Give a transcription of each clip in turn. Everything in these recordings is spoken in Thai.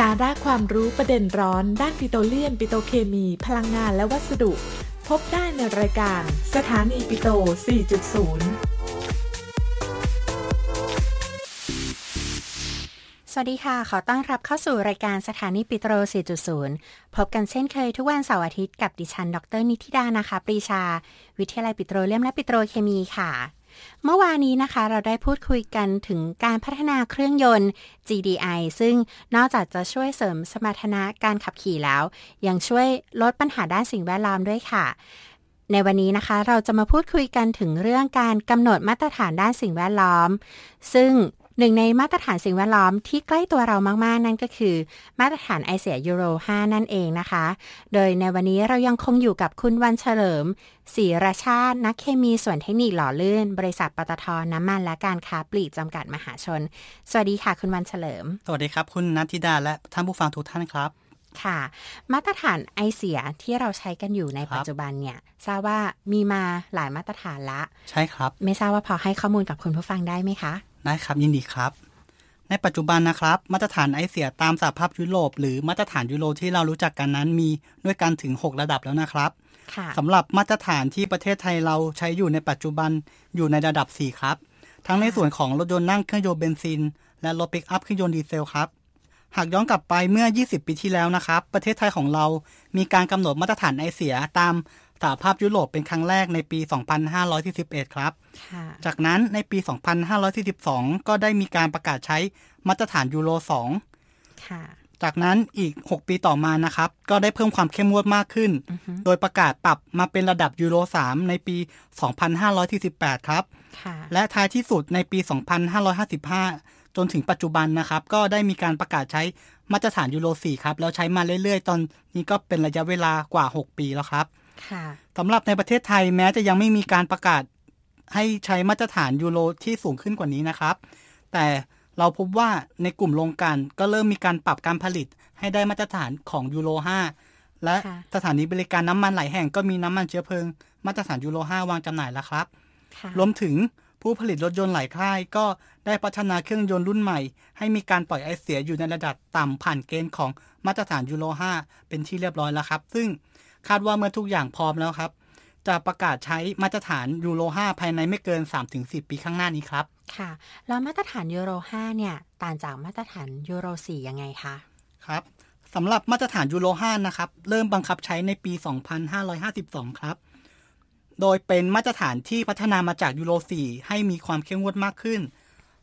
สาระความรู้ประเด็นร้อน ด้านปิโตรเลียม ปิโตรเคมี พลังงานและวัสดุ พบได้ในรายการสถานีปิโต 4.0 สวัสดีค่ะ ขอต้อนรับเข้าสู่รายการสถานีปิโตร 4.0 พบกันเช่นเคยทุกวันเสาร์อาทิตย์กับดิฉัน ดรนิติดานะคะ ปรีชา วิทยาลัยปิโตรเลียมและปิโตรเคมีค่ะ เมื่อวานนี้นะคะเราได้พูดคุยกันถึงการพัฒนาเครื่องยนต์ GDI ซึ่งนอกจากจะช่วยเสริมสมรรถนะการขับขี่แล้ว ยังช่วยลดปัญหาด้านสิ่งแวดล้อมด้วยค่ะ ในวันนี้นะคะเราจะมาพูดคุยกันถึงเรื่องการกำหนดมาตรฐานด้านสิ่งแวดล้อม ซึ่ง หนึ่งในมาตรฐานสิ่งแวดล้อมที่ใกล้ตัวเรามากๆ นั่นก็คือ มาตรฐานไอเสียยูโร 5 นั่นเองนะคะ โดยในวันนี้เรายังคงอยู่กับคุณวันเฉลิมศรีราชาติ นักเคมีส่วนเทคนิคหล่อลื่น บริษัทปตทน้ำมันและการค้าปลีกจำกัดมหาชน สวัสดีค่ะ คุณวันเฉลิม สวัสดีครับ คุณนัทธิดาและท่านผู้ฟังทุกท่านครับค่ะ มาตรฐานไอเสียที่เราใช้กันอยู่ในครับปัจจุบันเนี่ยทราบว่ามีมาหลายมาตรฐานละ ใช่ครับ ไม่ทราบว่าพอให้ข้อมูลกับคุณผู้ฟังได้ไหมคะ ได้ครับยินดีครับ ในปัจจุบันนะครับ มาตรฐานไอเสียตามสหภาพยุโรป หรือมาตรฐานยูโรที่เรารู้จักกันนั้นมีด้วยกันถึง 6 ระดับแล้วนะครับค่ะสำหรับมาตรฐานที่ประเทศไทยเราใช้อยู่ในปัจจุบันอยู่ในระดับ 4 ครับ ทั้งในส่วนของรถยนต์นั่งเครื่องยนต์เบนซิน และรถปิกอัพเครื่องยนต์ดีเซลครับ หากย้อนกลับไปเมื่อ 20 ปีที่แล้วนะครับ ประเทศไทยของเรามีการกำหนดมาตรฐานไอเสียตามสหภาพยุโรปเป็นครั้งแรกในปี 2541 ครับค่ะจากนั้นในปี 2542 ก็ได้มีการประกาศใช้มาตรฐานยูโรค่ะ2จากนั้นอีก 6 ปีต่อมานะครับ ก็ได้เพิ่มความเข้มงวดมากขึ้นอือฮึโดยประกาศปรับมาเป็นระดับยูโร 3 ในปี 2548 ครับค่ะและท้ายที่สุดในปี 2555 จนถึงปัจจุบันนะครับ ก็ได้มีการประกาศใช้มาตรฐานยูโร 4 ครับ แล้วใช้มาเรื่อยๆ ตอนนี้ก็เป็นระยะเวลากว่า 6 ปีแล้วครับค่ะสำหรับในประเทศไทยแม้จะยังไม่มีการประกาศให้ใช้มาตรฐานยูโรที่สูงขึ้นกว่านี้นะครับ แต่เราพบว่าในกลุ่มโรงกลันก็เริ่มมีการปรับการผลิตให้ได้มาตรฐานของยูโร 5 และค่ะสถานีบริการน้ำมันหลายแห่งก็มีน้ำมันเชื้อเพลิง มาตรฐานยูโร 5 วางจำหน่ายแล้วครับค่ะรวมถึง ผู้ผลิตรถยนต์หลายค่ายก็ได้พัฒนาเครื่องยนต์รุ่นใหม่ ให้มีการปล่อยไอเสียอยู่ในระดับต่ำผ่านเกณฑ์ของมาตรฐานยูโร 5 เป็นที่เรียบร้อยแล้วครับ ซึ่งคาดว่าเมื่อทุกอย่างพร้อมแล้วครับ จะประกาศใช้มาตรฐานยูโร 5 ภายในไม่เกิน 3-10 ปีข้างหน้านี้ครับ ค่ะ แล้วมาตรฐานยูโร 5 เนี่ย ต่างจากมาตรฐานยูโร 4 ยังไงคะ ครับสำหรับมาตรฐานยูโร 5 นะครับ เริ่มบังคับใช้ในปี 2552 ครับ โดยเป็นมาตรฐานที่พัฒนามาจากยูโร 4 ให้มีความเข้มงวดมากขึ้น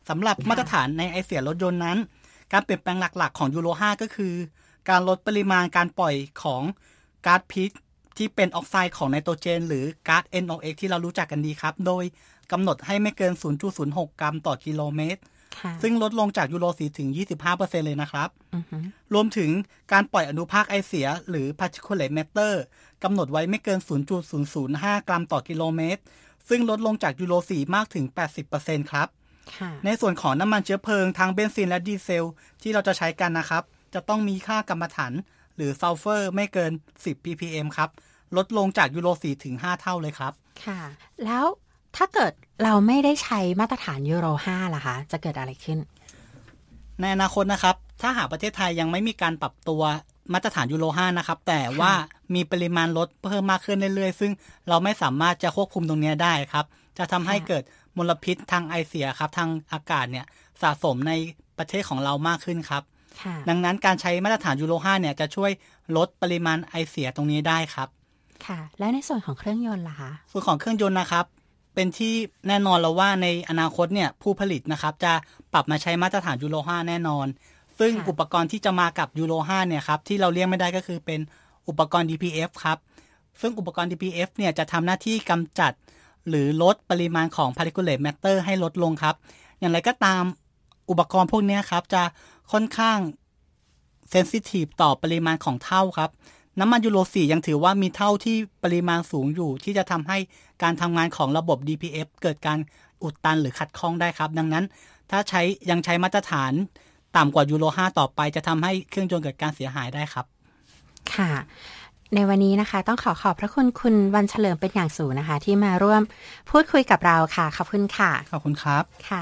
สำหรับมาตรฐานในไอเสียรถยนต์นั้น การเปลี่ยนแปลงหลักๆ ของยูโร 5 ก็คือ การลดปริมาณการปล่อยของก๊าซพิษที่เป็นออกไซด์ของไนโตรเจน หรือก๊าซ NOx ที่เรารู้จักกันดีครับ โดยกำหนดให้ไม่เกิน 0.06 กรัมต่อกิโลเมตรค่ะ ซึ่งลดลงจากยูโร4ถึง 25%เลยนะครับอือฮึรวมถึงการปล่อยอนุภาคไอเสีย หรือ particulate matter กำหนดไว้ไม่เกิน 0.005 กรัมต่อกิโลเมตร ซึ่งลดลงจากยูโร4มากถึง 80%ครับค่ะในส่วนของน้ำมันเชื้อเพลิงทั้งเบนซินและดีเซล ที่เราจะใช้กันนะครับ จะต้องมีค่ากรรมฐานหรือซัลเฟอร์ไม่เกิน 10 ppm ครับ ลดลงจากยูโร4ถึง 5 เท่าเลยครับ ค่ะ แล้ว ถ้าเกิดเราไม่ได้ใช้มาตรฐานยูโร5ล่ะคะ จะเกิดอะไรขึ้น ในอนาคตนะครับ ถ้าหากประเทศไทยยังไม่มีการปรับตัวมาตรฐานยูโร5นะครับ แต่ว่ามีปริมาณรถเพิ่มมากขึ้นเรื่อยๆ ซึ่งเราไม่สามารถจะควบคุมตรงเนี้ยได้ครับ จะทำให้ค่ะเกิดมลพิษทางไอเสียครับ ทางอากาศเนี่ยสะสมในประเทศของเรามากขึ้นครับค่ะดังนั้นการใช้มาตรฐานยูโร5เนี่ยจะช่วยลดปริมาณไอเสียตรงนี้ได้ครับ ค่ะ แล้วในส่วนของเครื่องยนต์ล่ะคะส่วนของเครื่องยนต์นะครับ เป็นที่แน่นอนแล้วว่าในอนาคตเนี่ยผู้ผลิตนะครับ จะปรับมาใช้มาตรฐานยูโร5แน่นอน ซึ่งค่ะอุปกรณ์ที่จะมากับยูโร5เนี่ยครับที่เราเลี่ยงไม่ได้ก็คือเป็นอุปกรณ์ DPF ครับ ซึ่งอุปกรณ์ DPF เนี่ยจะทำหน้าที่กำจัด หรือลดปริมาณของ particulate matter ให้ลดลงครับ อย่างไรก็ตามอุปกรณ์พวกเนี้ยครับ จะค่อนข้างเซนซิทีฟต่อปริมาณของเท่าครับ น้ำมันยูโร 4 ยังถือว่ามีเท่าที่ปริมาณสูงอยู่ ที่จะทำให้การทำงานของระบบ DPF เกิดการอุดตันหรือขัดข้องได้ครับ ดังนั้น ถ้าใช้ยังใช้มาตรฐานต่ำกว่ายูโร 5 ต่อไป จะทำให้เครื่องยนต์เกิดการเสียหายได้ครับ ค่ะ ในวันนี้นะคะ ต้องขอขอบพระคุณคุณวันเฉลิมเป็นอย่างสูงนะคะ ที่มาร่วมพูดคุยกับเราค่ะ ขอบคุณค่ะ ขอบคุณครับ ค่ะ